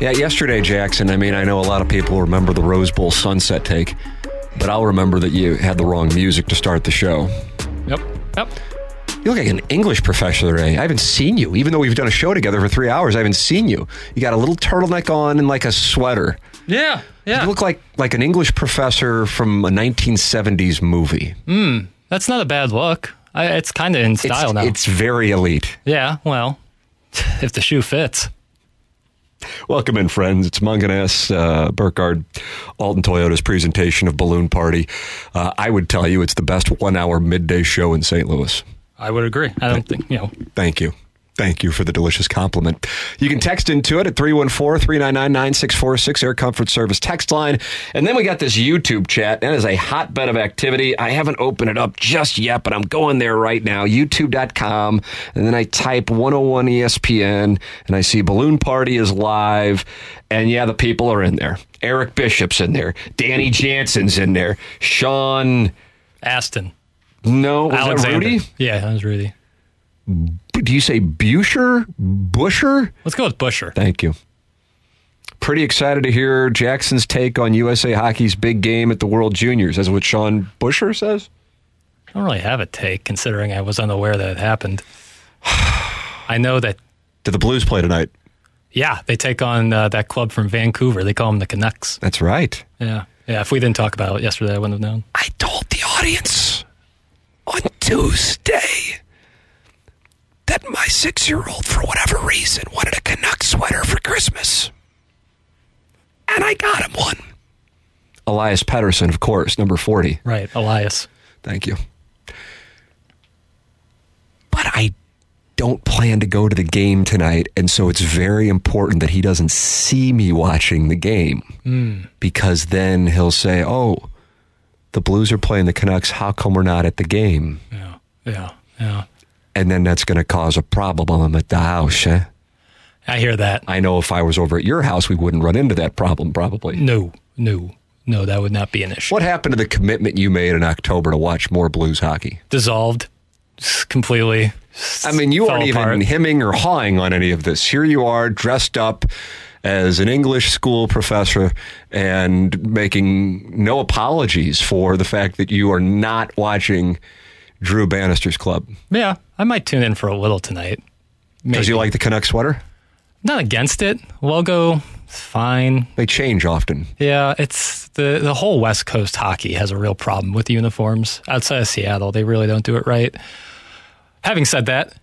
Yeah, yesterday, Jackson. I mean, I know a lot of people remember the Rose Bowl sunset take, but I'll remember that you had the wrong music to start the show. Yep. Yep. You look like an English professor today. I haven't seen you. Even though we've done a show together for three hours, I haven't seen you. You got a little turtleneck on and like a sweater. Yeah. Yeah. You look like like an English professor from a 1970s movie. Hmm. That's not a bad look. I, it's kind of in style it's, now. It's very elite. yeah. Well, if the shoe fits. Welcome in, friends. It's Mungenast, uh, Burkhardt, Alton Toyota's presentation of Balloon Party. Uh, I would tell you it's the best one hour midday show in St. Louis. I would agree. I don't think, you know, Thank you. Thank you for the delicious compliment. You can text into it at 314 399 9646, Air Comfort Service text line. And then we got this YouTube chat. That is a hotbed of activity. I haven't opened it up just yet, but I'm going there right now. YouTube.com. And then I type 101 ESPN and I see Balloon Party is live. And yeah, the people are in there. Eric Bishop's in there. Danny Jansen's in there. Sean. Aston. No, was that Rudy? Yeah, that was Rudy. Do you say Busher? Busher? Let's go with Busher. Thank you. Pretty excited to hear Jackson's take on USA Hockey's big game at the World Juniors. That's what Sean Busher says. I don't really have a take considering I was unaware that it happened. I know that, Did the Blues play tonight? yeah, they take on uh, that club from Vancouver. They call them the Canucks. That's right. Yeah. Yeah. If we didn't talk about it yesterday, I wouldn't have known. I told the audience on Tuesday that my six year old, for whatever reason, wanted a Canuck sweater for Christmas. And I got him one. Elias Pettersson, of course, number 40. Right. Elias. Thank you. But I don't plan to go to the game tonight, and so it's very important that he doesn't see me watching the game hmm. because then he'll say, "Oh, the Blues are playing the Canucks. How come we're not at the game?" Yeah. Yeah. Yeah. And then that's going to cause a problem at the house. Eh? I hear that. I know if I was over at your house, we wouldn't run into that problem probably. No. No. No, that would not be an issue. What happened to the commitment you made in October to watch more Blues hockey? Dissolved completely. I mean, you aren't even apart. hemming or hawing on any of this. Here you are, dressed up as an English school professor and making no apologies for the fact that you are not watching Drew Bannister's club. Yeah, I might tune in for a little tonight. Does Maybe. you like the Canuck sweater? Not against it. Logo, it's fine. They change often. Yeah, it's the the whole West Coast hockey has a real problem with uniforms. Outside of Seattle, they really don't do it right. Having said that,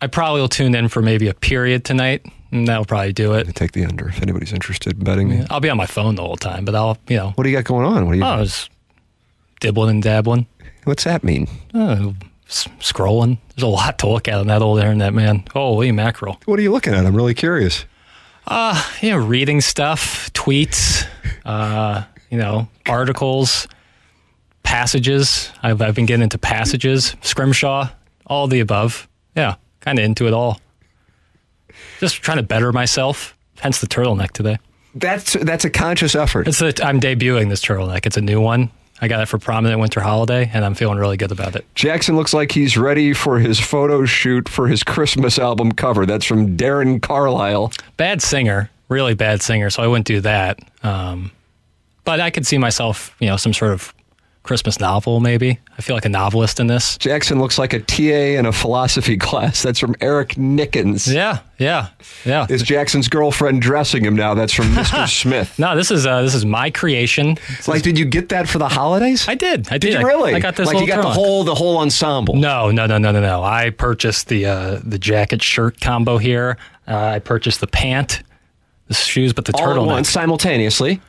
I probably will tune in for maybe a period tonight, and that'll probably do it. take the under if anybody's interested in betting me. I'll be on my phone the whole time, but I'll, you know, What do you got going on? What do you? Oh, I was dibbling and dabbling, What's that mean? uh, s- scrolling. There's a lot to look at on that old internet, man. Holy mackerel. What are you looking at? I'm really curious. you know, reading stuff, tweets, uh, you know, articles, passages. I've, I've been getting into passages, scrimshaw, all the above. Yeah, kind of into it all. Just trying to better myself. Hence the turtleneck today. That's that's a conscious effort. It's a, I'm debuting this turtleneck. It's a new one. I got it for prominent winter holiday, and I'm feeling really good about it. Jackson looks like he's ready for his photo shoot for his Christmas album cover. That's from Darren Carlisle. Bad singer, really bad singer, so I wouldn't do that. Um, but I could see myself, you know, some sort of Christmas novel, maybe. I feel like a novelist in this. Jackson looks like a TA in a philosophy class. That's from Eric Nickens. Yeah, yeah, yeah. Is Jackson's girlfriend dressing him now? That's from Mr. Smith. No, this is uh, this is my creation. This Like, is- did you get that for the holidays? I did. I did. Did you I- really? I, got this. Like you little got the whole the whole ensemble. No, no, no, no, no, no. I purchased the uh, the jacket shirt combo here. Uh, I purchased the pant, the shoes, but the all turtleneck. simultaneously.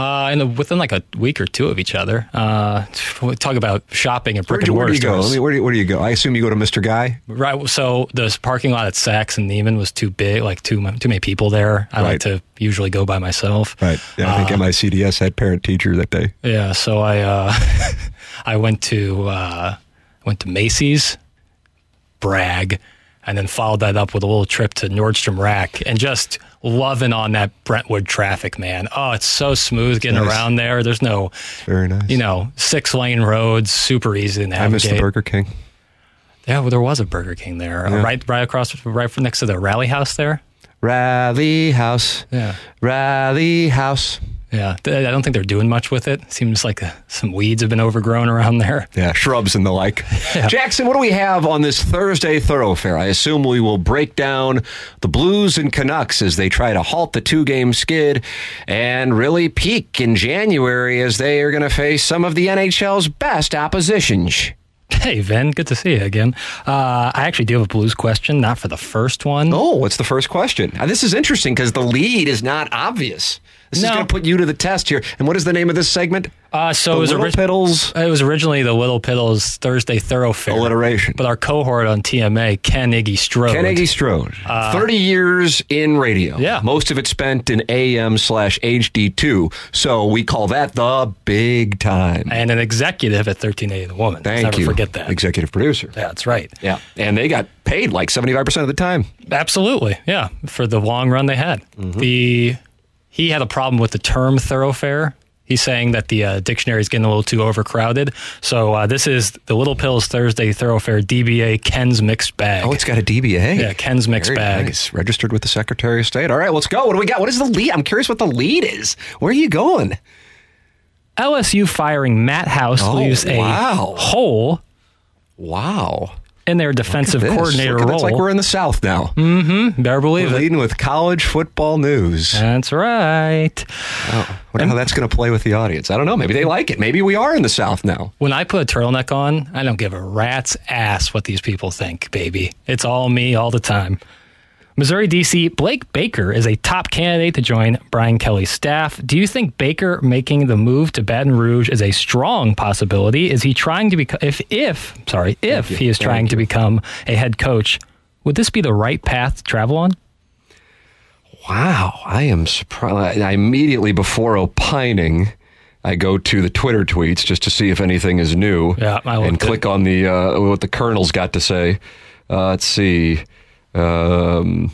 Uh, and within like a week or two of each other. Uh, we talk about shopping at Where brick do, and where do you go? stores. I mean, where, do you, where do you go? I assume you go to Mr. Guy. Right. So the parking lot at Saks and Neiman was too big, like too too many people there. I Right. like to usually go by myself. Right. Yeah, I think MICDS had parent teacher that day. Yeah. So I uh, I went to uh, went to Macy's, brag, and then followed that up with a little trip to Nordstrom Rack and just loving on that Brentwood traffic, man. Oh, it's so smooth getting Nice. around there. There's no, Very nice. you know, six lane roads, super easy to I navigate. miss the Burger King. Yeah, well, there was a Burger King there, uh, right, right across, right next to the Rally House there. Rally House. Yeah. Rally House. Yeah, I don't think they're doing much with it. Seems like uh, some weeds have been overgrown around there. Yeah, shrubs and the like. Jackson, what do we have on this Thursday thoroughfare? I assume we will break down the Blues and Canucks as they try to halt the two game skid and really peak in January as they are going to face some of the NHL's best oppositions. Hey, Vin, good to see you again. Uh, I actually do have a blues question, not for the first one. Oh, what's the first question? Now, this is interesting because the lead is not obvious. This is going to put you to the test here. And what is the name of this segment? Uh, so the it was, Little ori- Piddles it was originally the Little Piddles Thursday Thoroughfare. alliteration. But our cohort on TMA, Ken Iggy Strode. Ken Iggy Strode, 30 years in radio. Uh, yeah. Most of it spent in AM slash HD2. So we call that the big time. And an executive at 1380 The Woman. Thank Never you. forget that. Executive producer. Yeah, that's right. Yeah. And they got paid like 75% of the time. Absolutely, yeah. For the long run they had, Mm-hmm. the he had a problem with the term thoroughfare. He's saying that the uh, dictionary is getting a little too overcrowded. So uh, this is the Little Piddles Thursday Thoroughfare DBA Ken's Mixed Bag. Oh, it's got a DBA. Yeah, Ken's Mixed Very Bag. nice. Registered with the Secretary of State. All right, let's go. What do we got? What is the lead? I'm curious what the lead is. Where are you going? LSU firing Matt House Oh, leaves a wow. hole Wow. In their defensive coordinator role. It's like we're in the South now. Mm-hmm. Better believe We're it. leading with college football news. That's right. Oh, wonder how that's going to play with the audience. I don't know. Maybe they like it. Maybe we are in the South now. When I put a turtleneck on, I don't give a rat's ass what these people think, baby. It's all me all the time. Missouri DC Blake Baker is a top candidate to join Brian Kelly's staff. Do you think Baker making the move to Baton Rouge is a strong possibility? Is he trying to become if if sorry, if he is trying to become a head coach, would this be the right path to travel on? Wow, I am surprised. I immediately before opining, I go to the Twitter tweets just to see if anything is new. Yeah, I and click on the uh, what the Colonel's got to say. Uh, let's see. Um,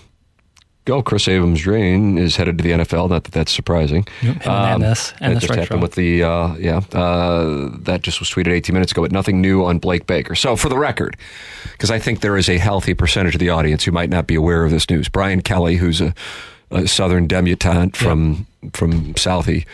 go, Kris Abrams-Draine is headed to the NFL. Not that that's surprising. him and this- and that this just happened with the uh, yeah. Uh, that just was tweeted 18 minutes ago, but nothing new on Blake Baker. So for the record, because I think there is a healthy percentage of the audience who might not be aware of this news. Brian Kelly, who's a, a Southern debutante from from Southie,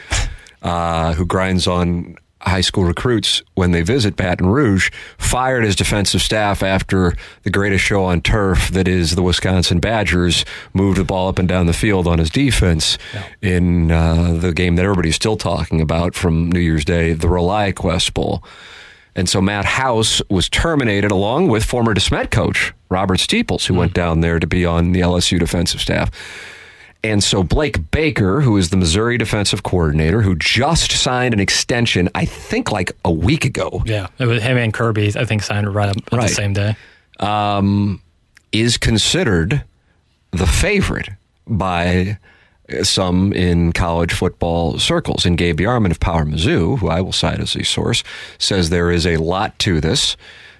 uh, who grinds on high school recruits when they visit Baton Rouge, fired his defensive staff after the greatest show on turf that is the Wisconsin Badgers moved the ball up and down the field on his defense in uh, the game that everybody's still talking about from New Year's Day, the ReliaQuest Bowl. And so Matt House was terminated along with former DeSmet coach Robert Steeples, who went down there to be on the LSU defensive staff. And so Blake Baker, who is the Missouri defensive coordinator, who just signed an extension, I think like a week ago, Yeah, it was him and Kirby. I think signed right up Right. the same day. um, is considered the favorite by some in college football circles. And Gabe DeArmond of Power Mizzou, who I will cite as a source, says there is a lot to this.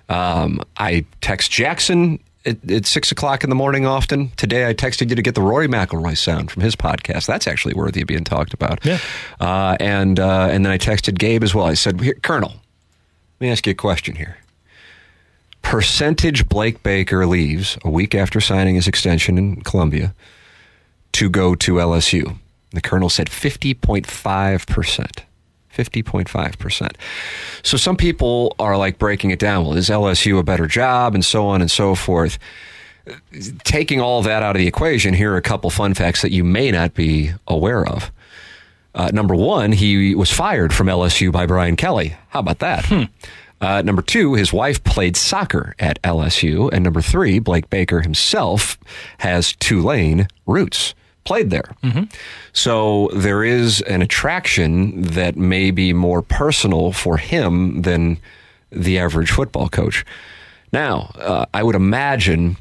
Um, I text Jackson at, at six o'clock in the morning often. Today I texted you to get the Rory McIlroy sound from his podcast. That's actually worthy of being talked about. Yeah. Uh, and uh, and then I texted Gabe as well. I said, "Here, Colonel, let me ask you a question here percentage Blake Baker leaves a week after signing his extension in Columbia to go to LSU. The colonel said 50.5%. 50.5%. So some people are like breaking it down. Well, is LSU a better job? And so on and so forth. Taking all that out of the equation, here are a couple fun facts that you may not be aware of. Uh, number one, he was fired from LSU by Brian Kelly. How about that? Uh, number two, his wife played soccer at LSU. And number three, Blake Baker himself has Tulane roots, played there. So there is an attraction that may be more personal for him than the average football coach. Now, uh, I would imagine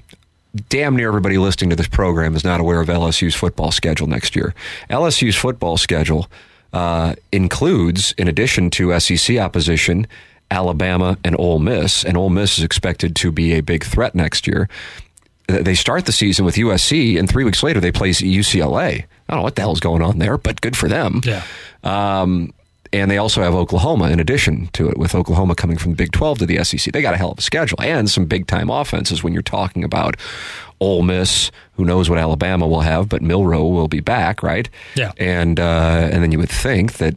damn near everybody listening to this program is not aware of LSU's football schedule next year. LSU's football schedule uh, includes, in addition to SEC opposition, Alabama and Ole Miss, and Ole Miss is expected to be a big threat next year. Uh, They start the season with USC, and three weeks later they play UCLA. I don't know what the hell's going on there, but good for them. Yeah. Um, and they also have Oklahoma in addition to it, with Oklahoma coming from the Big 12 to the SEC. They got a hell of a schedule and some big time offenses when you're talking about Ole Miss, who knows what Alabama will have, but Milroe will be back, right? Yeah. And, uh, and then you would think that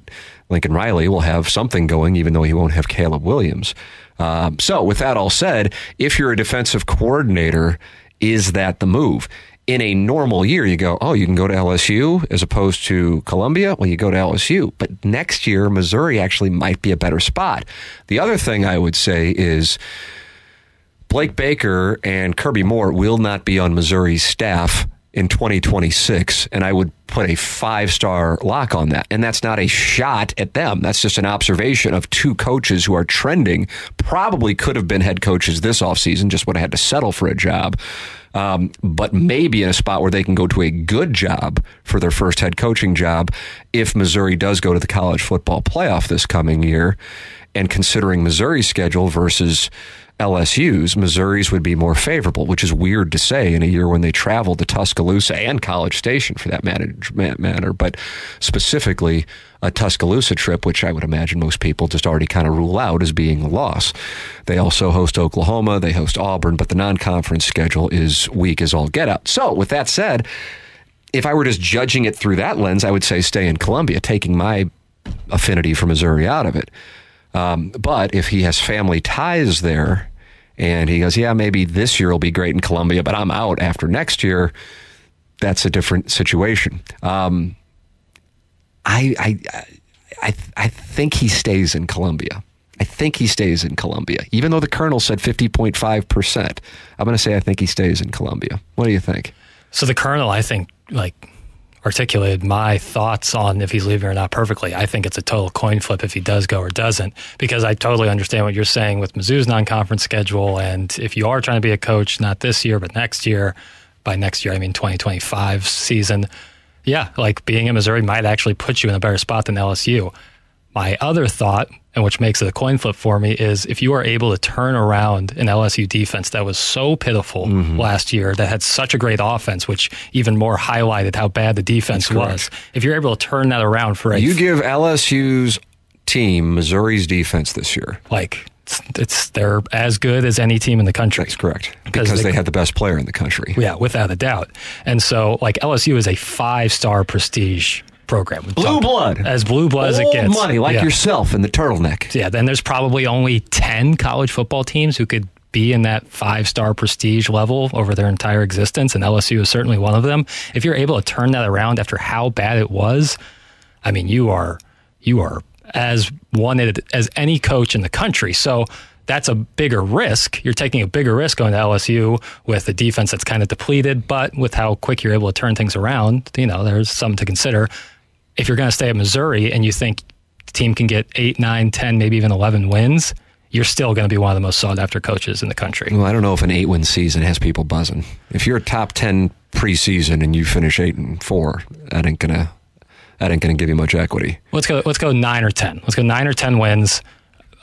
Lincoln Riley will have something going, even though he won't have Caleb Williams. Um, so, with that all said, if you're a defensive coordinator, is that the move? In a normal year, you go, oh, you can go to LSU as opposed to Columbia. Well, you go to LSU. But next year, Missouri actually might be a better spot. The other thing I would say is Blake Baker and Kirby Moore will not be on Missouri's staff in 2026, and I would put a five star lock on that. And that's not a shot at them. That's just an observation of two coaches who are trending, probably could have been head coaches this offseason, just would have had to settle for a job. Um, but maybe in a spot where they can go to a good job for their first head coaching job if Missouri does go to the college football playoff this coming year. And considering Missouri's schedule versus LSU's, Missouri's would be more favorable, which is weird to say in a year when they traveled to Tuscaloosa and College Station for that matter, but specifically a Tuscaloosa trip, which I would imagine most people just already kind of rule out as being a loss. They also host Oklahoma, they host Auburn, but the non conference schedule is weak as all get out. So, with that said, if I were just judging it through that lens, I would say stay in Columbia, taking my affinity for Missouri out of it. Um, but if he has family ties there and he goes, yeah, maybe this year will be great in Columbia, but I'm out after next year, that's a different situation. Um, I, I, I, I think he stays in Columbia. I think he stays in Columbia, even though the colonel said 50.5%. I'm going to say I think he stays in Columbia. What do you think? So the colonel, I think, like articulated my thoughts on if he's leaving or not perfectly. I think it's a total coin flip if he does go or doesn't, because I totally understand what you're saying with Mizzou's non-conference schedule, and if you are trying to be a coach, not this year but next year, by next year I mean 2025 season, yeah, like being in Missouri might actually put you in a better spot than LSU. My other thought, and which makes it a coin flip for me, is if you are able to turn around an LSU defense that was so pitiful mm-hmm. last year, that had such a great offense, which even more highlighted how bad the defense was. If you're able to turn that around for a You give LSU's team Missouri's defense this year. like it's, it's they're as good as any team in the country. That's correct. Because Because they- they have the best player in the country. Yeah, without a doubt. And so, like LSU is a five star prestige program. Blue blood. as blue blood as it Old gets. money, like yeah. yourself in the turtleneck. Yeah, then there's probably only 10 college football teams who could be in that five star prestige level over their entire existence, and LSU is certainly one of them. If you're able to turn that around after how bad it was, I mean, you are you are as wanted as any coach in the country. So that's a bigger risk. You're taking a bigger risk going to LSU with a defense that's kind of depleted, but with how quick you're able to turn things around, you know, there's something to consider. If you're going to stay at Missouri and you think the team can get eight, nine, 10, maybe even 11 wins, you're still going to be one of the most sought after coaches in the country. Well, I don't know if an eight win season has people buzzing. If you're a top ten preseason and you finish eight and four, that ain't gonna that ain't gonna give you much equity. Let's go. Let's go nine or ten. Let's go nine or ten wins,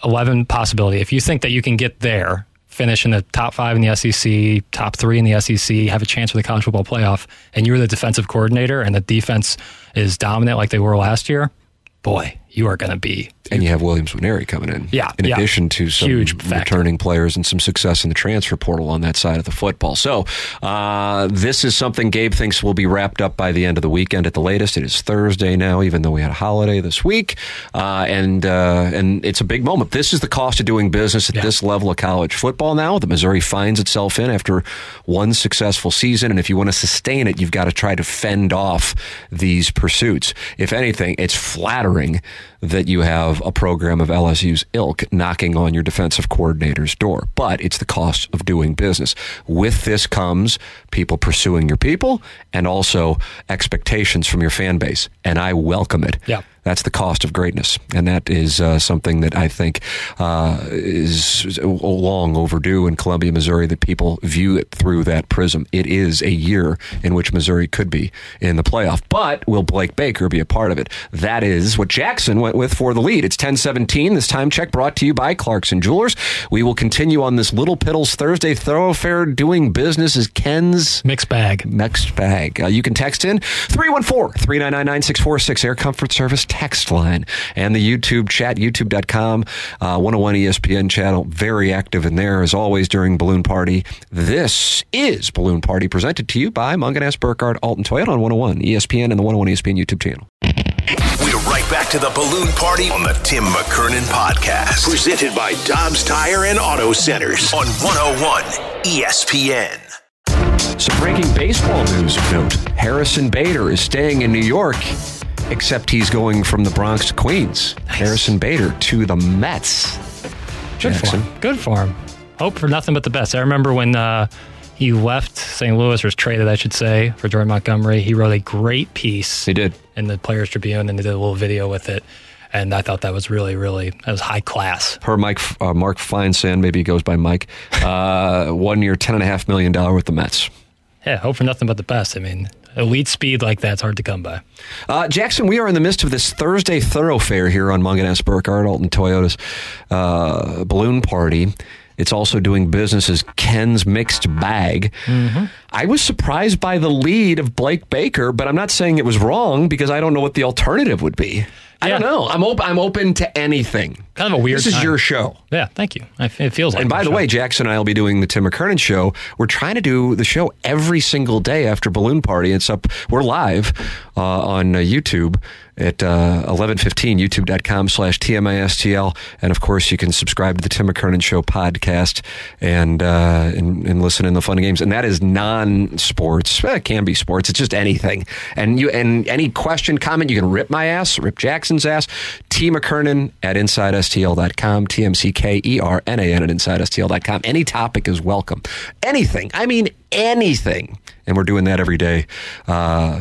eleven possibility. If you think that you can get there, finish in the top five in the SEC, top three in the SEC, have a chance for the college football playoff, and you're the defensive coordinator, and the defense is dominant like they were last year, boy, you are going to be. And you have Williams Nwaneri coming in. Yeah, In yeah. addition to some Huge factor. returning players and some success in the transfer portal on that side of the football. So uh, this is something Gabe thinks will be wrapped up by the end of the weekend at the latest. It is Thursday now, even though we had a holiday this week, uh, and uh, and it's a big moment. This is the cost of doing business at Yeah. this level of college football now. that Missouri finds itself in after one successful season, and if you want to sustain it, you've got to try to fend off these pursuits. If anything, it's flattering that you have a program of LSU's ilk knocking on your defensive coordinator's door, but it's the cost of doing business. With this comes people pursuing your people and also expectations from your fan base, and I welcome it. Yeah. That's the cost of greatness, and that is uh, something that I think uh, is long overdue in Columbia, Missouri. That people view it through that prism. It is a year in which Missouri could be in the playoff, but will Blake Baker be a part of it? That is what Jackson went with for the lead. It's ten seventeen. This time check brought to you by Clarkson Jewelers. We will continue on this Little Piddles Thursday thoroughfare. Doing business is Ken's Mixed bag. Mixed bag. Uh, you can text in 314 399 9646 Air Comfort Service text line and the YouTube chat, youtube.com, uh, 101 ESPN channel. Very active in there as always during Balloon Party. This is Balloon Party presented to you by Mungenast, Burkhardt, Alton Toyota on 101 ESPN and the 101 ESPN YouTube channel. We're right back to the balloon party on the Tim McKernan podcast. Presented by Dobbs Tire and Auto Centers on 101 ESPN. Some breaking baseball news of note. Harrison Bader is staying in New York, except he's going from the Bronx to Queens. Harrison Bader to the Mets. Good for him. Good for him. Hope for nothing but the best. I remember when uh, he left St. Louis, or was traded, I should say, for Jordan Montgomery. He wrote a great piece He did. in the Players Tribune, and they did a little video with it. And I thought that was really, really, that was high class. per Mike uh, Mark Feinsand, maybe he goes by Mike. Uh, one year, ten and a half million dollar with the Mets. Yeah, hope for nothing but the best. I mean, elite speed like that's hard to come by. Uh, Jackson, we are in the midst of this Thursday thoroughfare here on Mungenast Burkhardt Alton Toyota's uh, balloon party. It's also doing business as Ken's Mixed Bag. I was surprised by the lead of Blake Baker, but I'm not saying it was wrong because I don't know what the alternative would be. I don't know. I'm open. I'm open to anything. Kind of a weird This is time. your show. Yeah, thank you. I, it feels like And by the show. way, Jackson and I will be doing the Tim McKernan show. We're trying to do the show every single day after Balloon Party. It's up. We're live uh, on uh, YouTube at uh, 1115, youtube.com slash TMISTL. And of course, you can subscribe to the Tim McKernan Show podcast and, uh, and, and listen in the fun games. And that is non sports. Eh, it can be sports. It's just anything. And you and any question, comment, you can rip my ass, rip Jackson's ass. T McKernan at InsideSTL.com, T M C K E R N A N at InsideSTL.com. Any topic is welcome. Anything. I mean, anything. And we're doing that every day. Uh,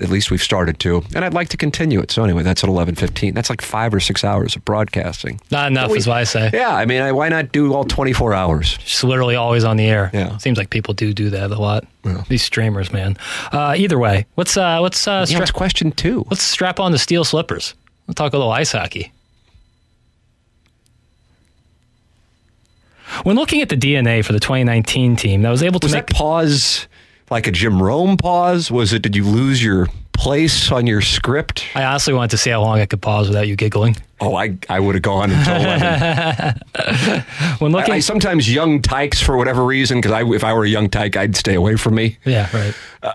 at least we've started to. And I'd like to continue it. So anyway, that's at 11:15. That's like five or six hours of broadcasting. Not enough We- is what I say. Yeah, I mean, I- why not do all 24 hours? Just literally always on the air. Yeah. Seems like people do do that a lot. These streamers, man. Uh, either way, let's uh, let's uh, Yeah, stra- question two. let's strap on the steel slippers. We'll talk a little ice hockey. When looking at the DNA for the 2019 team that was able to Was make that pause like a Jim Rome pause? Was it? Did you lose your place on your script? I honestly wanted to see how long I could pause without you giggling. Oh, I I would have gone until eleven. When looking, I, sometimes young tykes for whatever reason, because I, if I were a young tyke, I'd stay away from me. yeah, right. Uh,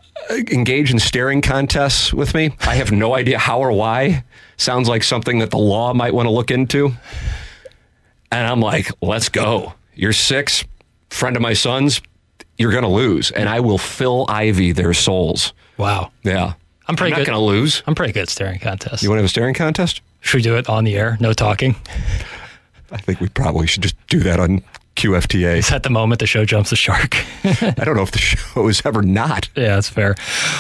engage in staring contests with me. I have no idea how or why. Sounds like something that the law might want to look into. And I'm like, let's go. You're six, friend of my son's. You're going to lose, and I will fill Ivy their souls. Wow, Yeah, I'm pretty not good. going to lose. I'm pretty good at staring contests. You want to have a staring contest? Should we do it on the air? No talking. I think we probably should just do that on QFTA. It's at the moment the show jumps the shark. I don't know if the show is ever not. Yeah, that's fair.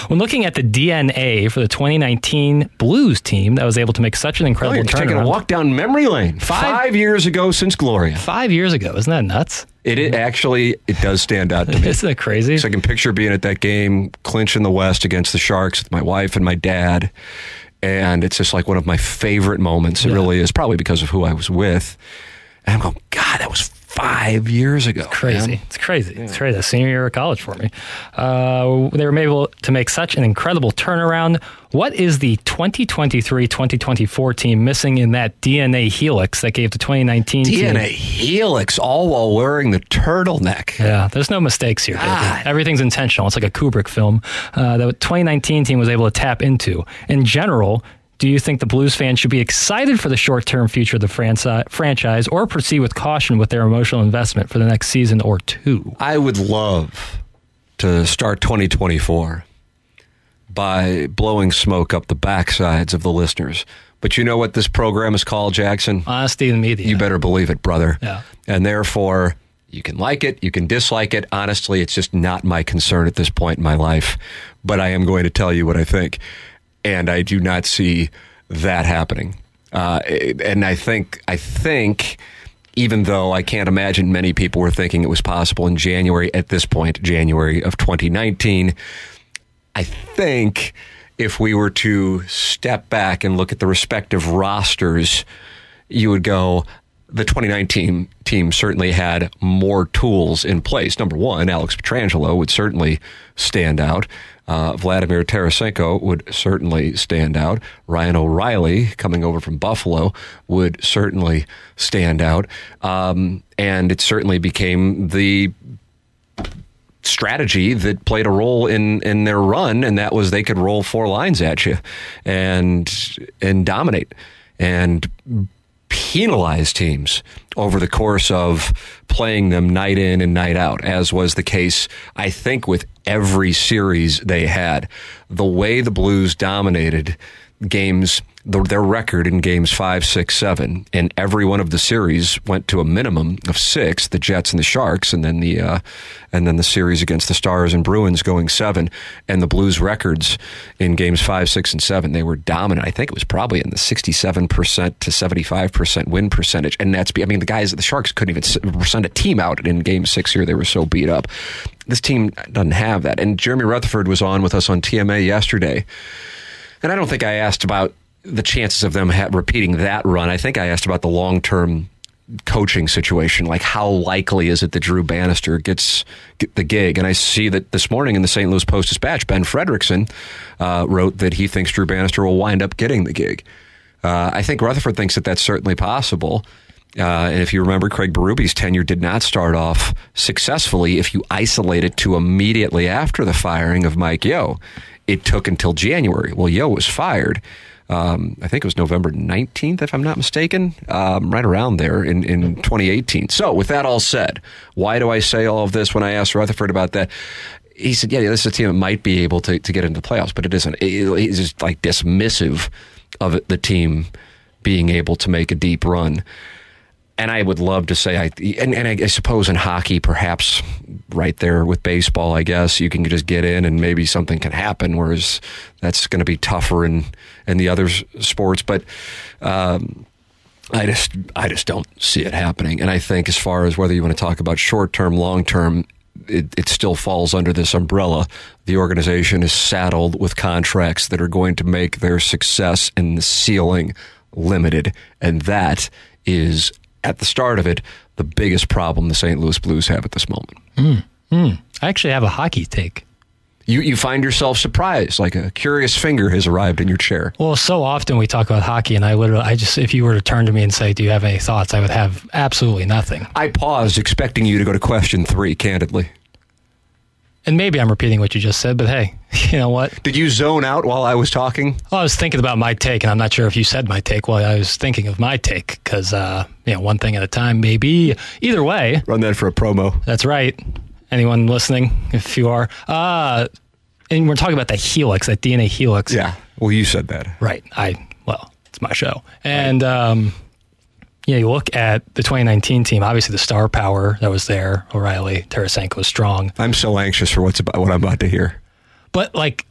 When looking at the DNA for the 2019 Blues team that was able to make such an Oh, incredible you're taking a walk down memory lane. Five- Five years ago since Gloria. five years ago, isn't that nuts? It, it actually it does stand out to me. Isn't that crazy? So I can picture being at that game, clinch in the West against the Sharks with my wife and my dad. And it's just like one of my favorite moments. It Yeah. really is, probably because of who I was with. And I'm going, God, that was five years ago. crazy. man. It's crazy. It's crazy. Senior year of college for me. Uh, they were able to make such an incredible turnaround. What is the 2023-2024 team missing in that DNA helix that gave the 2019 team? DNA helix, all while wearing the turtleneck. Yeah, there's no mistakes here. Everything's intentional. It's like a Kubrick film uh, that the 2019 team was able to tap into. In general, do you think the Blues fans should be excited for the short-term future of the franchi- franchise, or proceed with caution with their emotional investment for the next season or two? I would love to start 2024 by blowing smoke up the backsides of the listeners. But you know what this program is called, Jackson? Uh, Honesty in media. You better believe it, brother. Yeah. And therefore, you can like it, you can dislike it. Honestly, it's just not my concern at this point in my life. But I am going to tell you what I think. And I do not see that happening. Uh, and I think, I think, even though I can't imagine many people were thinking it was possible in January, at this point, January of 2019, I think if we were to step back and look at the respective rosters, you would go, the 2019 team certainly had more tools in place. Number one, Alex Pietrangelo would certainly stand out. Uh, Vladimir Tarasenko would certainly stand out. Ryan O'Reilly, coming over from Buffalo, would certainly stand out. Um, and it certainly became the strategy that played a role in in their run, and that was they could roll four lines at you and and dominate and penalize teams over the course of playing them night in and night out, as was the case, I think, with every series they had. The way the Blues dominated games, the, their record in games five, six, seven, and every one of the series went to a minimum of six. The Jets and the Sharks, and then the uh, and then the series against the Stars and Bruins going seven. And the Blues records in games five, six, and seven, they were dominant. I think it was probably in the sixty-seven percent to seventy-five percent win percentage. And that's I mean guys at the Sharks couldn't even send a team out in game six here. They were so beat up. This team doesn't have that. And Jeremy Rutherford was on with us on TMA yesterday. And I don't think I asked about the chances of them ha- repeating that run. I think I asked about the long term coaching situation. Like, how likely is it that Drew Bannister gets get the gig? And I see that this morning in the St. Louis Post Dispatch, Ben Frederickson uh, wrote that he thinks Drew Bannister will wind up getting the gig. Uh, I think Rutherford thinks that that's certainly possible. Uh, and if you remember, Craig Berube's tenure did not start off successfully if you isolate it to immediately after the firing of Mike Yeo. It took until January. Well, Yeo was fired. Um, I think it was November 19th, if I'm not mistaken, um, right around there in, in 2018. So, with that all said, why do I say all of this when I asked Rutherford about that? He said, yeah, this is a team that might be able to, to get into the playoffs, but it isn't. He's just like dismissive of the team being able to make a deep run and I would love to say I and, and I suppose in hockey, perhaps right there with baseball, I guess you can just get in and maybe something can happen. Whereas that's going to be tougher in in the other sports, but. Um, I just, I just don't see it happening. And I think, as far as whether you want to talk about short term, long term, it, it still falls under this umbrella. The organization is saddled with contracts that are going to make their success in the ceiling limited, and that is at the start of it the biggest problem the St. Louis Blues have at this moment. Hmm. Hmm. I actually have a hockey take. You you find yourself surprised, like a curious finger has arrived in your chair. Well, so often we talk about hockey, and I literally, I just, if you were to turn to me and say, "Do you have any thoughts?" I would have absolutely nothing. I paused, expecting you to go to question three. Candidly, And maybe I'm repeating what you just said, but hey, you know what? did you zone out while I was talking? Well, I was thinking about my take, and I'm not sure if you said my take while I was thinking of my take, because uh, you know, one thing at a time, maybe. Either way, Run that for a promo. that's right. Anyone listening, if you are, uh, and we're talking about that helix, that DNA helix. Yeah. Well, you said that. Right. I well, it's my show, and um, yeah, you look at the 2019 team. Obviously, the star power that was there, O'Reilly, Tarasenko, was strong, I'm so anxious for what's about what I'm about to hear. but like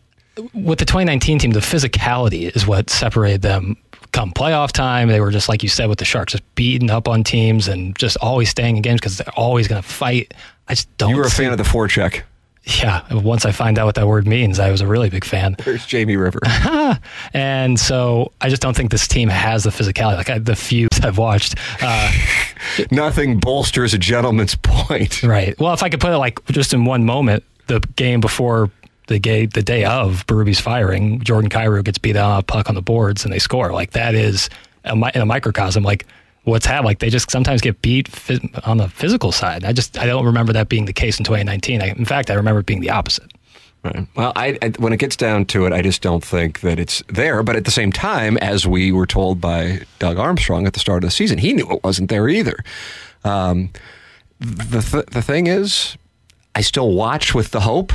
with the 2019 team, the physicality is what separated them. Come playoff time, they were just like you said with the Sharks, just beating up on teams and just always staying in games because they're always going to fight. I just don't. You were a fan of the forecheck. yeah, once I find out what that word means, I was a really big fan. There's Jamie River. And so I just don't think this team has the physicality. Like I, the few I've watched, uh, Nothing bolsters a gentleman's point. right. Well, if I could put it like just in one moment, the game before the game, the day of Berube's firing, Jordan Kyrou gets beat on a puck on the boards and they score. Like that is a, in a microcosm. Like what's happened. Like they just sometimes get beat on the physical side. I just I don't remember that being the case in 2019. I, in fact, I remember it being the opposite. Right. Well, I, I, when it gets down to it, I just don't think that it's there. But at the same time, as we were told by Doug Armstrong at the start of the season, he knew it wasn't there either. Um, the th- the thing is, I still watch with the hope.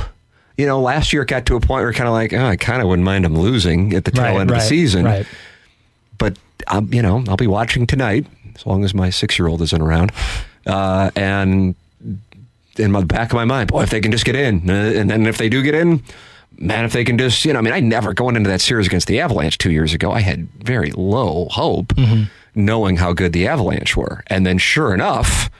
You know, last year it got to a point where kind of like, oh, I kind of wouldn't mind him losing at the tail Right, end of right, the season. right. But um, you know, I'll be watching tonight as long as my six year old isn't around, uh, and in the back of my mind, boy, if they can just get in, uh, and then if they do get in, man, if they can just, you know, I mean, I never going into that series against the Avalanche two years ago, I had very low hope, knowing how good the Avalanche were, and then sure enough.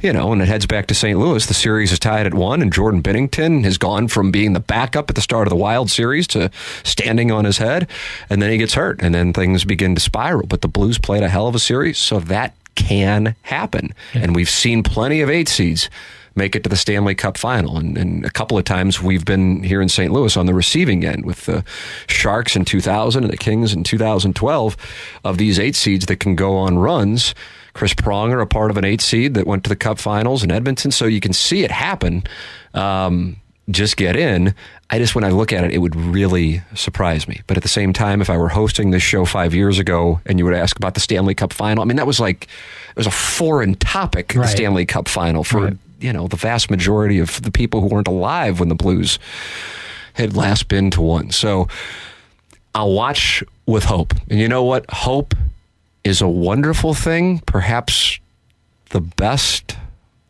You know, and it heads back to St. Louis, the series is tied at one, and Jordan Binnington has gone from being the backup at the start of the Wild series to standing on his head, and then he gets hurt, and then things begin to spiral. But the Blues played a hell of a series, so that can happen. And we've seen plenty of eight seeds make it to the Stanley Cup final. And, and a couple of times we've been here in St. Louis on the receiving end with the Sharks in 2000 and the Kings in 2012 of these eight seeds that can go on runs. Chris Pronger, a part of an eight seed that went to the Cup finals in Edmonton. So you can see it happen. Um, just get in. I just, when I look at it, it would really surprise me. But at the same time, if I were hosting this show five years ago and you would ask about the Stanley Cup final, I mean, that was like, it was a foreign topic, the Stanley Cup final for, Right. you know, the vast majority of the people who weren't alive when the Blues had last been to one. So I'll watch with hope. And you know what? Hope is a wonderful thing, perhaps the best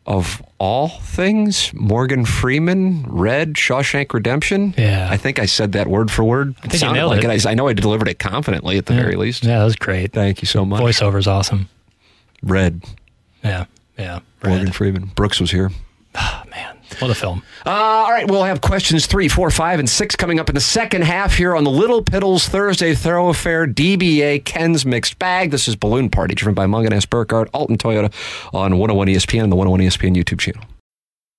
of all things. Morgan Freeman read Shawshank Redemption. Yeah. I think I said that word for word. think you Sounded nailed like it. I, I know I delivered it confidently at the very least. Yeah, that was great. Thank you so much. Voiceover's awesome. Read Yeah, yeah. Morgan Freeman. Brooks was here. Oh, man, what a film. Uh, all right, we'll have questions three, four, five, and six coming up in the second half here on the Little Piddles Thursday Thoroughfare DBA Ken's Mixed Bag. This is Balloon Party, driven by Mungenast Burkhardt, Alton Toyota on 101 ESPN and the 101 ESPN YouTube channel.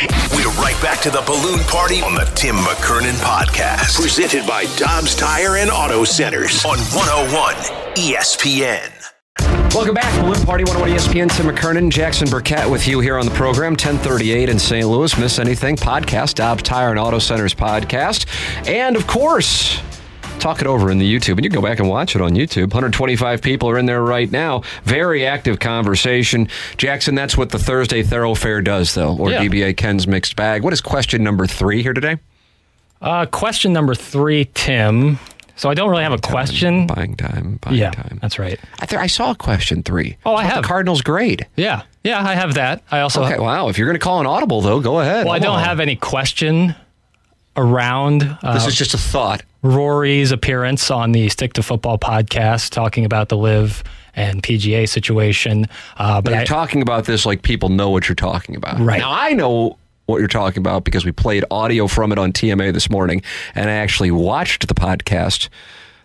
We're right back to the balloon party on the Tim McKernan podcast. Presented by Dobbs Tire and Auto Centers on 101 ESPN. Welcome back, Balloon Party 101 ESPN. Tim McKernan, Jackson Burkett with you here on the program. 1038 in St. Louis. Miss anything? Podcast, Dobbs Tire and Auto Centers podcast. And of course, talk it over in the YouTube. And you can go back and watch it on YouTube. 125 people are in there right now. Very active conversation. Jackson, that's what the Thursday Thoroughfare does, though, or Yeah. DBA Ken's Mixed Bag. What is question number three here today? Uh, question number three, Tim. So I don't really have a question. Buying time. Buying Yeah, time. that's right. I, th- I saw question three. Oh, I have. The Cardinals grade. Yeah, yeah, I have that. I also Okay, wow. If you're going to call an audible, though, go ahead. well, I don't on. have any question around uh, This is just a thought. Rory's appearance on the Stick to Football podcast, talking about the LIV and PGA situation. Uh, but you're I, talking about this like people know what you're talking about. Right. Now, I know what you're talking about because we played audio from it on TMA this morning, and I actually watched the podcast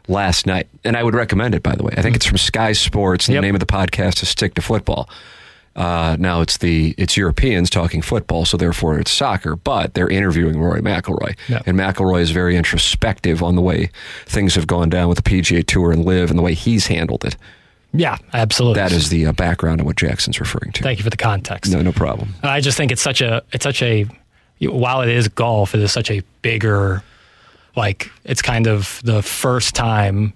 last night. And I would recommend it, by the way. I think it's from Sky Sports, and Yep. the name of the podcast is Stick to Football. Uh, now it's the it's Europeans talking football, so therefore it's soccer. But they're interviewing Rory McIlroy, Yep. and McIlroy is very introspective on the way things have gone down with the PGA Tour and LIV, and the way he's handled it. yeah, absolutely. That is the uh, background of what Jackson's referring to. Thank you for the context. No, no problem. I just think it's such a it's such a while it is golf, it is such a bigger like it's kind of the first time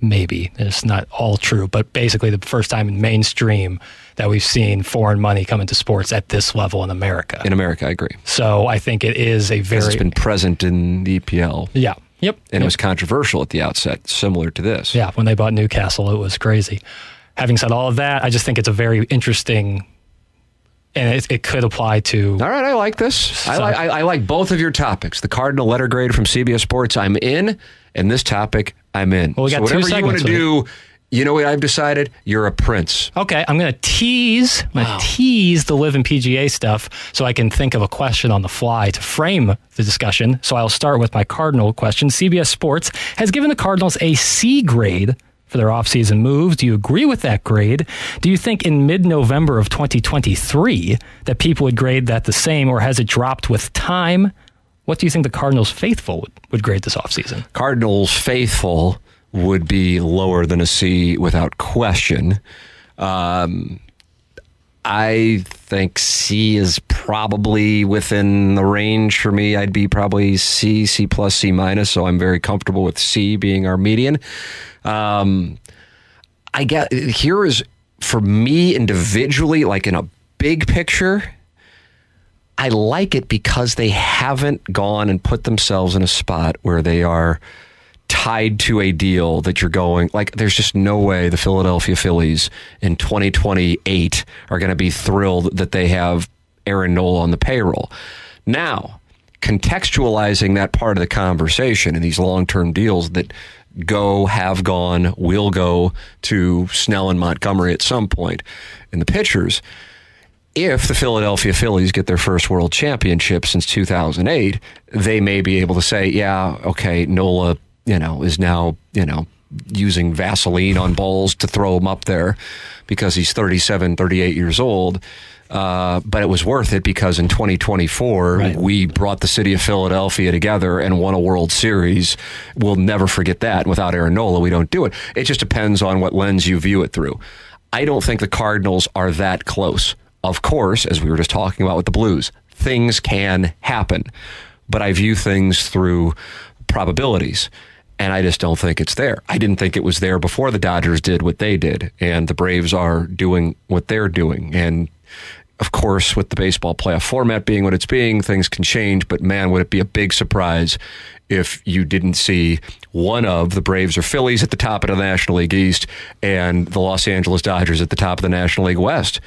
maybe it's not all true, but basically the first time in mainstream that we've seen foreign money come into sports at this level in America. In America, I agree. So I think it is a very it's been present in the EPL. yeah. Yep. And Yep. it was controversial at the outset, similar to this. Yeah, when they bought Newcastle, it was crazy. Having said all of that, I just think it's a very interesting, and it, it could apply to. All right, I like this. I like I, I like both of your topics. The Cardinal letter grade from CBS Sports, I'm in, and this topic, I'm in. Well, we got so whatever you want to do, you know what I've decided? You're a prince. Okay, I'm going to tease, I'm going to tease the LIV in PGA stuff so I can think of a question on the fly to frame the discussion. So I'll start with my Cardinal question. CBS Sports has given the Cardinals a C grade for their offseason moves. Do you agree with that grade? Do you think in mid November of 2023 that people would grade that the same, or has it dropped with time? What do you think the Cardinals faithful would, would grade this offseason? Cardinals faithful would be lower than a C without question. Um, I think C is probably within the range for me. I'd be probably C, C plus, C minus. So I'm very comfortable with C being our median. Um, I get here is for me individually, like in a big picture. I like it because they haven't gone and put themselves in a spot where they are tied to a deal that you're going like there's just no way the Philadelphia Phillies in 2028 are going to be thrilled that they have Aaron Nola on the payroll. Now, contextualizing that part of the conversation in these long-term deals that go, have gone, will go to Snell and Montgomery at some point in the pitchers if the Philadelphia Phillies get their first world championship since 2008, they may be able to say, yeah, okay, Nola, you know, is now, you know, using Vaseline on balls to throw him up there because he's 37, 38 years old. Uh, but it was worth it because in 2024, Right. we brought the city of Philadelphia together and won a World Series. We'll never forget that. Without Aaron Nola, we don't do it. It just depends on what lens you view it through. I don't think the Cardinals are that close. Of course, as we were just talking about with the Blues, things can happen, but I view things through probabilities. And I just don't think it's there. I didn't think it was there before the Dodgers did what they did, and the Braves are doing what they're doing. And of course, with the baseball playoff format being what it's being, things can change. But man, would it be a big surprise if you didn't see one of the Braves or Phillies at the top of the National League East and the Los Angeles Dodgers at the top of the National League West.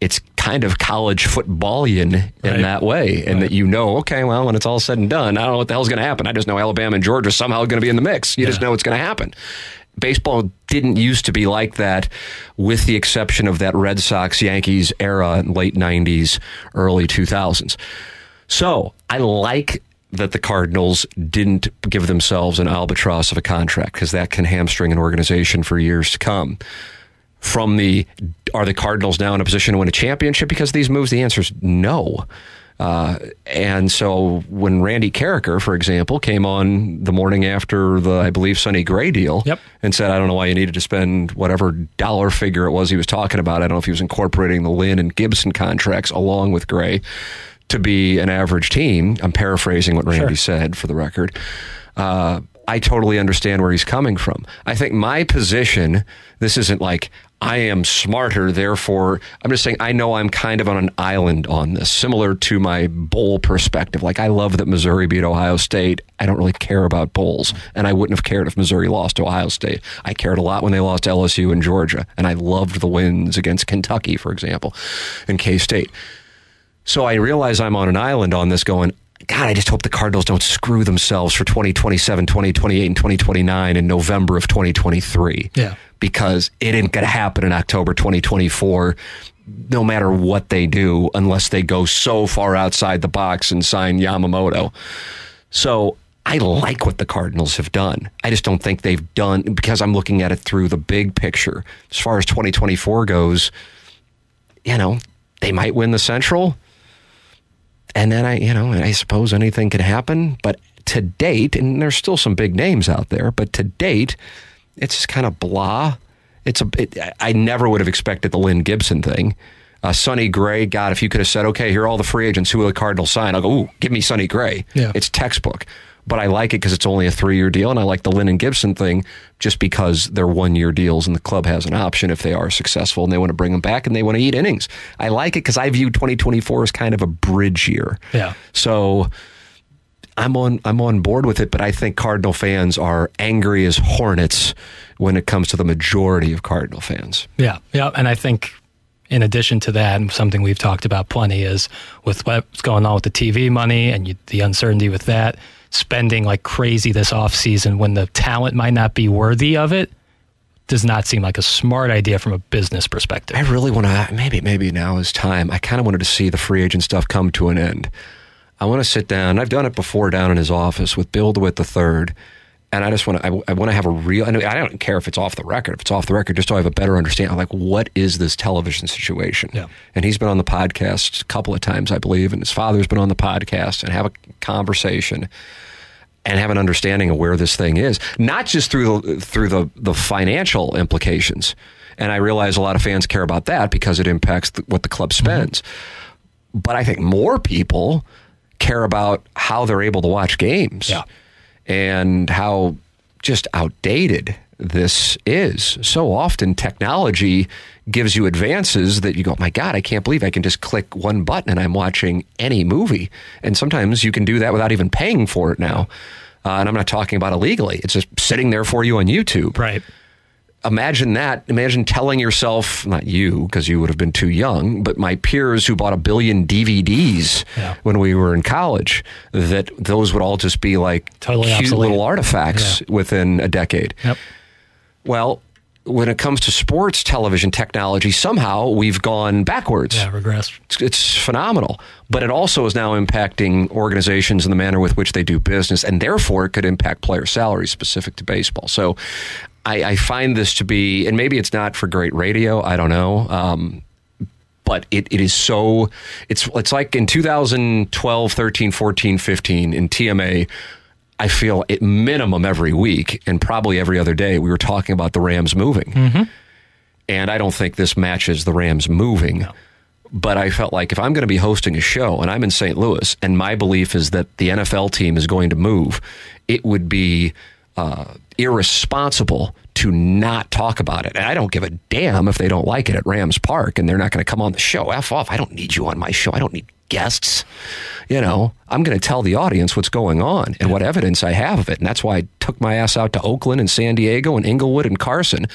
It's kind of college footballian in Right. that way, and that you know, okay, well, when it's all said and done, I don't know what the hell's going to happen. I just know Alabama and Georgia are somehow going to be in the mix. You just know it's going to happen baseball didn't used to be like that, with the exception of that Red Sox Yankees era in late 90s, early 2000s. So I like that the Cardinals didn't give themselves an albatross of a contract because that can hamstring an organization for years to come. From the are the Cardinals now in a position to win a championship because of these moves? The answer is no. Uh, and so when Randy Karraker, for example, came on the morning after the, I believe, Sonny Gray deal Yep. and said, I don't know why you needed to spend whatever dollar figure it was he was talking about. I don't know if he was incorporating the Lynn and Gibson contracts along with Gray to be an average team. I'm paraphrasing what Randy said for the record. Uh, I totally understand where he's coming from. I think my position, this isn't like I am smarter, therefore, I'm just saying I know I'm kind of on an island on this, similar to my bowl perspective. Like, I love that Missouri beat Ohio State. I don't really care about bowls, and I wouldn't have cared if Missouri lost to Ohio State. I cared a lot when they lost LSU and Georgia, and I loved the wins against Kentucky, for example, and K State. So I realize I'm on an island on this going, God, I just hope the Cardinals don't screw themselves for 2027, 2028, and 2029 in November of 2023. Yeah. Because it ain't going to happen in October 2024, no matter what they do, unless they go so far outside the box and sign Yamamoto. So I like what the Cardinals have done. I just don't think they've done, because I'm looking at it through the big picture. As far as 2024 goes, you know, they might win the Central. And then I, you know, I suppose anything could happen. But to date, and there's still some big names out there, but to date, it's just kind of blah. It's a. It, I never would have expected the Lynn Gibson thing. Uh, Sonny Gray, God, if you could have said, okay, here are all the free agents, who will the Cardinals sign? I'll go, ooh, give me Sonny Gray. Yeah. It's textbook. But I like it because it's only a three year deal. And I like the Lennon Gibson thing just because they're one year deals and the club has an option if they are successful and they want to bring them back and they want to eat innings. I like it because I view 2024 as kind of a bridge year. Yeah. So I'm on I'm on board with it, but I think Cardinal fans are angry as hornets when it comes to the majority of Cardinal fans. Yeah, yeah, and I think in addition to that, and something we've talked about plenty is with what's going on with the TV money and you, the uncertainty with that, spending like crazy this off season when the talent might not be worthy of it does not seem like a smart idea from a business perspective. I really want to maybe maybe now is time. I kind of wanted to see the free agent stuff come to an end. I want to sit down. I've done it before down in his office with Bill DeWitt III, and I just want to. I, I want to have a real. I, I don't care if it's off the record. If it's off the record, just so I have a better understanding. Like, what is this television situation? Yeah. And he's been on the podcast a couple of times, I believe, and his father's been on the podcast, and have a conversation and have an understanding of where this thing is, not just through the through the the financial implications. And I realize a lot of fans care about that because it impacts the, what the club spends. Mm-hmm. But I think more people care about how they're able to watch games yeah. And how just outdated this is. So often technology gives you advances that you go, my God, I can't believe I can just click one button and I'm watching any movie. And sometimes you can do that without even paying for it now. Uh, and I'm not talking about illegally. It's just sitting there for you on YouTube. Right imagine that. Imagine telling yourself, not you, because you would have been too young, but my peers who bought a billion DVDs yeah. when we were in college, that those would all just be like totally cute obsolete. little artifacts yeah. within a decade. Yep. Well, when it comes to sports television technology, somehow we've gone backwards. Yeah, regressed. It's, it's, phenomenal. But it also is now impacting organizations in the manner with which they do business, and therefore it could impact player salaries specific to baseball. So I, I, find this to be, and maybe it's not for great radio. I don't know. Um, but it, it is so, it's, it's like in 2012, 13, 14, 15 in TMA, I feel at minimum every week and probably every other day, we were talking about the Rams moving. Mm-hmm. And I don't think this matches the Rams moving. No. But I felt like if I'm going to be hosting a show and I'm in St. Louis and my belief is that the NFL team is going to move, it would be uh, irresponsible to not talk about it. And I don't give a damn if they don't like it at Rams Park and they're not going to come on the show. F off. I don't need you on my show. I don't need guests. You know, I'm going to tell the audience what's going on and what evidence I have of it. And that's why I took my ass out to Oakland and San Diego and Inglewood and Carson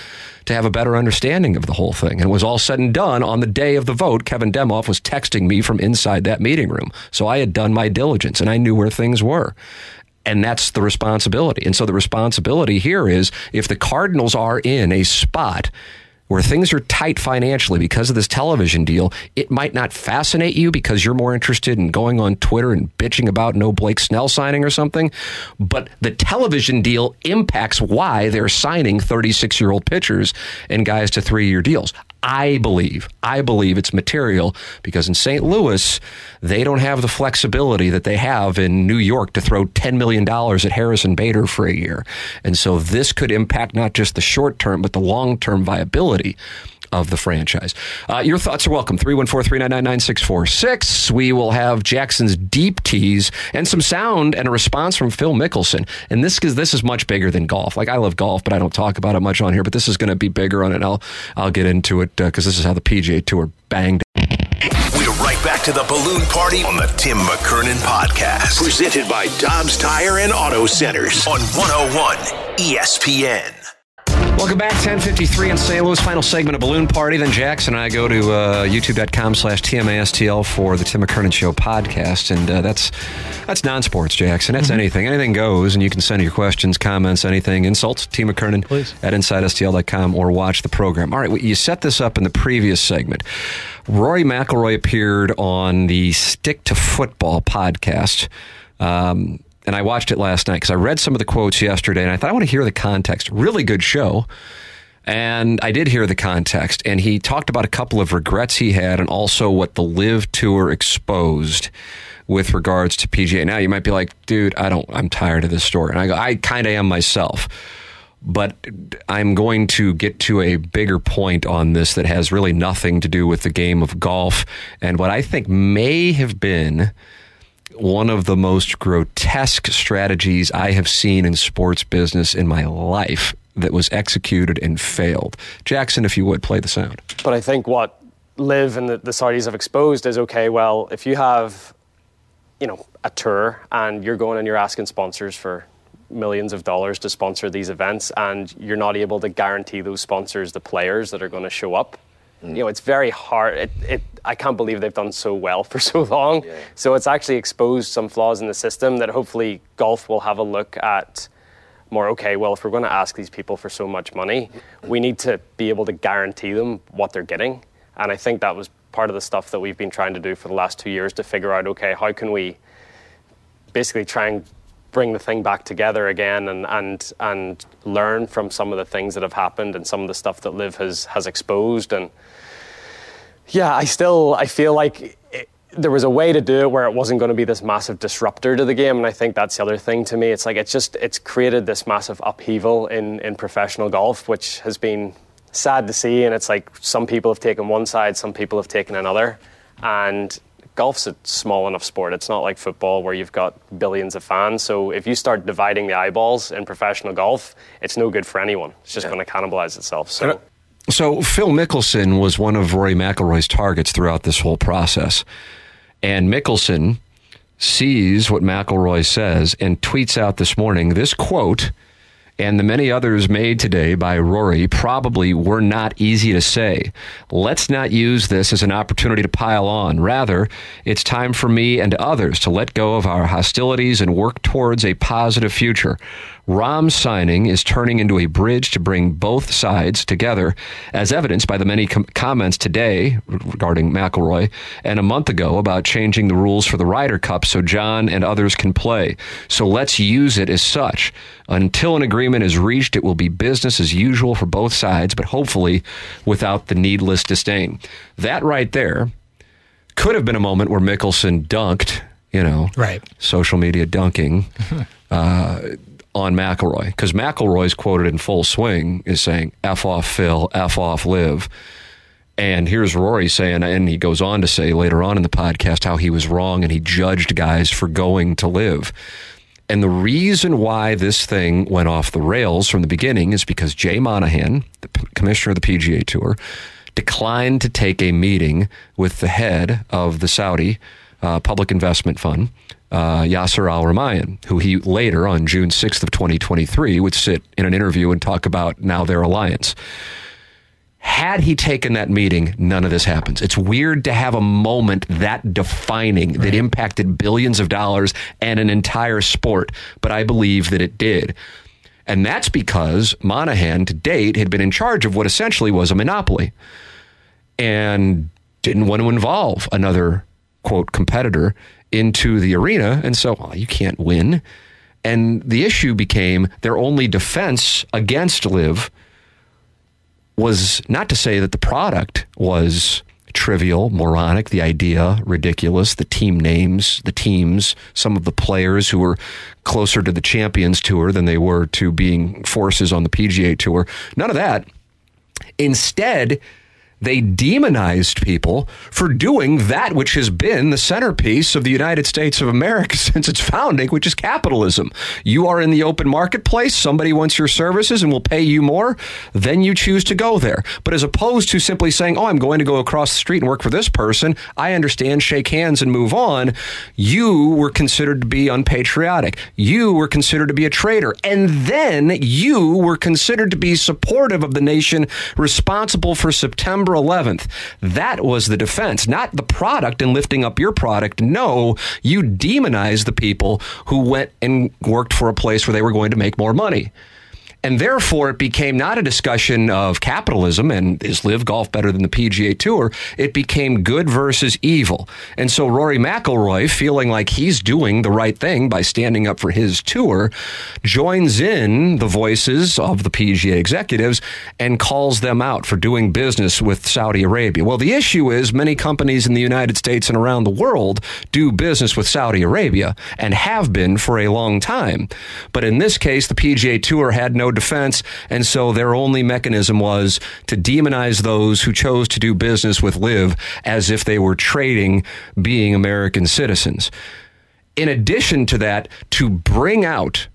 to have a better understanding of the whole thing. And it was all said and done on the day of the vote. Kevin Demoff was texting me from inside that meeting room. So I had done my diligence and I knew where things were and that's the responsibility. And so the responsibility here is if the Cardinals are in a spot where things are tight financially because of this television deal, it might not fascinate you because you're more interested in going on Twitter and bitching about no Blake Snell signing or something. But the television deal impacts why they're signing 36 year old pitchers and guys to three year deals. I believe, I believe it's material because in St. Louis, they don't have the flexibility that they have in New York to throw $10 million at Harrison Bader for a year. And so this could impact not just the short term, but the long term viability of the franchise. Uh, your thoughts are welcome. 314-399-9646. We will have Jackson's deep tease and some sound and a response from Phil Mickelson. And this is this is much bigger than golf. Like I love golf, but I don't talk about it much on here, but this is going to be bigger on it. I'll I'll get into it because uh, this is how the PGA Tour banged. We're right back to the balloon party on the Tim McKernan podcast, presented by Dobbs Tire and Auto Centers on 101 ESPN. Welcome back, 1053 in St. Louis. Final segment of Balloon Party. Then Jackson and I go to uh, youtube.com slash TMASTL for the Tim McKernan Show podcast. And uh, that's that's non-sports, Jackson. That's mm-hmm. anything. Anything goes. And you can send your questions, comments, anything, insults, Tim McKernan Please. at InsideSTL.com or watch the program. All right, you set this up in the previous segment. Rory McIlroy appeared on the Stick to Football podcast. Um, and I watched it last night because I read some of the quotes yesterday and I thought I want to hear the context. Really good show. And I did hear the context, and he talked about a couple of regrets he had and also what the LIV Tour exposed with regards to PGA. Now you might be like, dude, I don't, I'm tired of this story. And I go, I kind of am myself. But I'm going to get to a bigger point on this that has really nothing to do with the game of golf and what I think may have been one of the most grotesque strategies I have seen in sports business in my life that was executed and failed. Jackson, if you would, play the sound. But I think what LIV and the, the Saudis have exposed is okay, well, if you have, you know, a tour and you're going and you're asking sponsors for millions of dollars to sponsor these events and you're not able to guarantee those sponsors the players that are going to show up, mm. you know, it's very hard. It, it, I can't believe they've done so well for so long. Yeah. So it's actually exposed some flaws in the system that hopefully golf will have a look at more okay well if we're going to ask these people for so much money we need to be able to guarantee them what they're getting and I think that was part of the stuff that we've been trying to do for the last two years to figure out okay, how can we basically try and bring the thing back together again and, and, and learn from some of the things that have happened and some of the stuff that LIV has, has exposed. And yeah, I still I feel like there was a way to do it where it wasn't going to be this massive disruptor to the game and i think that's the other thing to me it's like it's just it's created this massive upheaval in in professional golf which has been sad to see. And it's like some people have taken one side, some people have taken another. And golf's a small enough sport. It's not like football where you've got billions of fans. So if you start dividing the eyeballs in professional golf, it's no good for anyone. It's just yeah. going to cannibalize itself. So. So Phil Mickelson was one of Rory McIlroy's targets throughout this whole process, and Mickelson sees what McIlroy says and tweets out this morning this quote and the many others made today by Rory probably were not easy to say. Let's not use this as an opportunity to pile on. Rather, it's time for me and others to let go of our hostilities and work towards a positive future. Rahm's signing is turning into a bridge to bring both sides together, as evidenced by the many com- comments today regarding McIlroy and a month ago about changing the rules for the Ryder Cup so Jon and others can play. So let's use it as such. Until an agreement is reached, it will be business as usual for both sides, but hopefully without the needless disdain. That right there could have been a moment where Mickelson dunked, you know, right. social media dunking. uh, on McIlroy because McIlroy's quoted in full swing is saying "f off Phil, f off LIV." And here's Rory saying, and he goes on to say later on in the podcast how he was wrong and he judged guys for going to LIV. And the reason why this thing went off the rails from the beginning is because Jay Monahan, the commissioner of the PGA Tour, declined to take a meeting with the head of the Saudi uh, Public Investment Fund uh, Yasser Al Rumayyan, who he later on June 6th of 2023 would sit in an interview and talk about now their alliance. Had he taken that meeting, none of this happens. It's weird to have a moment that defining right. that impacted billions of dollars and an entire sport, but I believe that it did. And that's because Monahan to date had been in charge of what essentially was a monopoly and didn't want to involve another quote competitor into the arena. And so well, you can't win. And the issue became their only defense against LIV was not to say that the product was trivial, moronic, the idea ridiculous, the team names, the teams, some of the players who were closer to the Champions Tour than they were to being forces on the PGA Tour. None of that. Instead, they demonized people for doing that which has been the centerpiece of the United States of America since its founding, which is capitalism. You are in the open marketplace, somebody wants your services and will pay you more, then you choose to go there. But as opposed to simply saying, oh, I'm going to go across the street and work for this person, I understand, shake hands and move on, you were considered to be unpatriotic. You were considered to be a traitor. And then you were considered to be supportive of the nation responsible for September September 11th. That was the defense, not the product and lifting up your product. No, you demonized the people who went and worked for a place where they were going to make more money. And therefore, it became not a discussion of capitalism and is LIV golf better than the PGA Tour. It became good versus evil. And so Rory McIlroy, feeling like he's doing the right thing by standing up for his tour, joins in the voices of the PGA executives and calls them out for doing business with Saudi Arabia. Well, the issue is many companies in the United States and around the world do business with Saudi Arabia and have been for a long time. But in this case, the PGA Tour had no defense. And so their only mechanism was to demonize those who chose to do business with LIV as if they were trading being American citizens. in addition to that, to bring out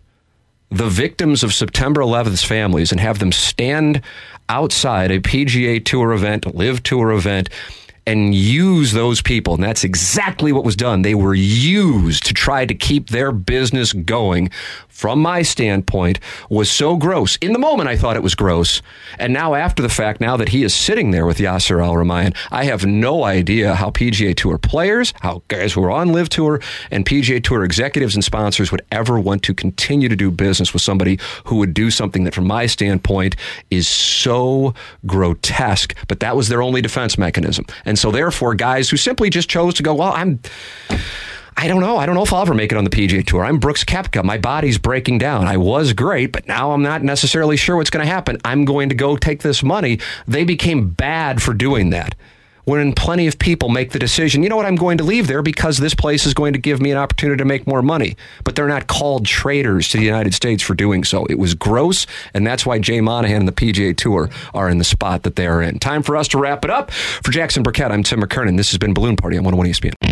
the victims of September 11th's families and have them stand outside a PGA Tour event, LIV Tour event, and use those people. And that's exactly what was done. They were used to try to keep their business going. From my standpoint, was so gross. In the moment, I thought it was gross. And now, after the fact, now that he is sitting there with Yasser Al Rumayyan, I have no idea how PGA Tour players, how guys who are on LIV Tour, and PGA Tour executives and sponsors would ever want to continue to do business with somebody who would do something that, from my standpoint, is so grotesque. But that was their only defense mechanism. And so, therefore, guys who simply just chose to go, well, I'm. I don't know. I don't know if I'll ever make it on the PGA Tour. I'm Brooks Koepka. My body's breaking down. I was great, but now I'm not necessarily sure what's going to happen. I'm going to go take this money. They became bad for doing that. When plenty of people make the decision, you know what, I'm going to leave there because this place is going to give me an opportunity to make more money. But they're not called traitors to the United States for doing so. It was gross, and that's why Jay Monahan and the PGA Tour are in the spot that they are in. Time for us to wrap it up. For Jackson Burkett, I'm Tim McKernan. This has been Balloon Party on 101 ESPN.